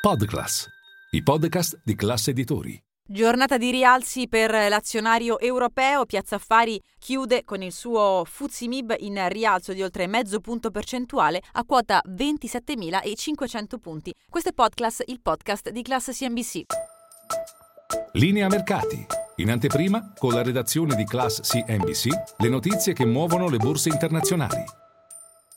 Podclass, i podcast di classe editori. Giornata di rialzi per l'azionario europeo. Piazza Affari chiude con il suo Fuzimib in rialzo di oltre mezzo punto percentuale a quota 27.500 punti. Questo è Podclass, il podcast di classe CNBC. Linea mercati. In anteprima, con la redazione di Class CNBC, le notizie che muovono le borse internazionali.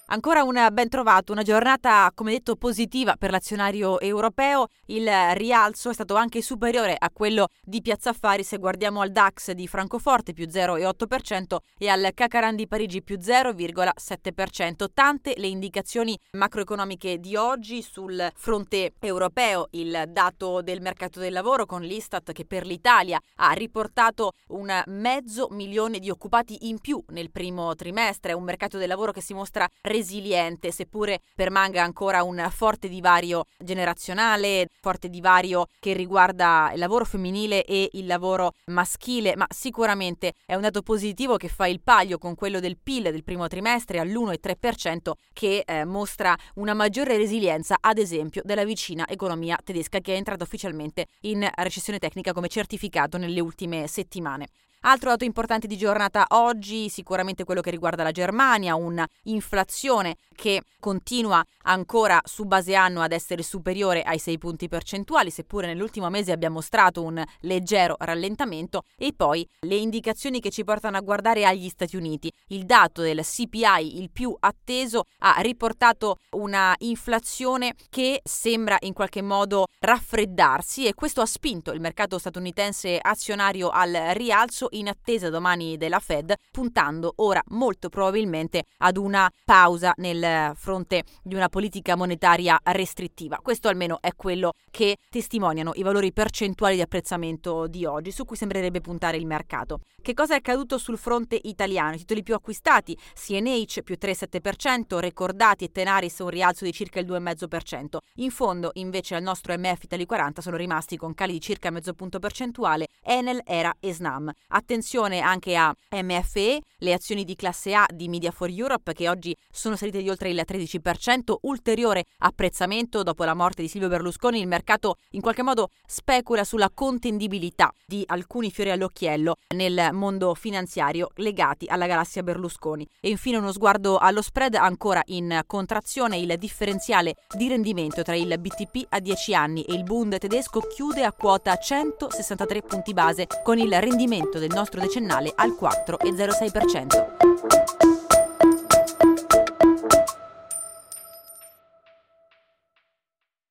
Ancora un ben trovato, una giornata come detto positiva per l'azionario europeo, il rialzo è stato anche superiore a quello di Piazza Affari se guardiamo al DAX di Francoforte più 0,8% e al Cacaran di Parigi più 0,7%. Tante le indicazioni macroeconomiche di oggi sul fronte europeo, il dato del mercato del lavoro con l'Istat che per l'Italia ha riportato un mezzo milione di occupati in più nel primo trimestre, un mercato del lavoro che si mostra resiliente, seppure permanga ancora un forte divario generazionale, forte divario che riguarda il lavoro femminile e il lavoro maschile, ma sicuramente è un dato positivo che fa il paio con quello del PIL del primo trimestre all'1,3% che eh, mostra una maggiore resilienza, ad esempio, della vicina economia tedesca che è entrata ufficialmente in recessione tecnica come certificato nelle ultime settimane. Altro dato importante di giornata oggi, sicuramente quello che riguarda la Germania, un'inflazione che continua ancora su base annua ad essere superiore ai 6 punti percentuali, seppure nell'ultimo mese abbia mostrato un leggero rallentamento, e poi le indicazioni che ci portano a guardare agli Stati Uniti. Il dato del CPI, il più atteso, ha riportato una inflazione che sembra in qualche modo raffreddarsi e questo ha spinto il mercato statunitense azionario al rialzo in attesa domani della Fed, puntando ora molto probabilmente ad una pausa nel fronte di una politica monetaria restrittiva. Questo almeno è quello che testimoniano i valori percentuali di apprezzamento di oggi, su cui sembrerebbe puntare il mercato. Che cosa è accaduto sul fronte italiano? I titoli più acquistati, CNH più 3,7%, Recordati e Tenaris un rialzo di circa il 2,5%. In fondo invece al nostro MF Italy 40 sono rimasti con cali di circa mezzo punto percentuale Enel, Era e Snam. Attenzione anche a MFE, le azioni di classe A di Media for Europe che oggi sono salite di oltre il 13%, ulteriore apprezzamento dopo la morte di Silvio Berlusconi, il mercato in qualche modo specula sulla contendibilità di alcuni fiori all'occhiello nel mondo finanziario legati alla galassia Berlusconi. E infine uno sguardo allo spread ancora in contrazione, il differenziale di rendimento tra il BTP a 10 anni e il Bund tedesco chiude a quota 163 punti base con il rendimento del nostro decennale al 4,06%.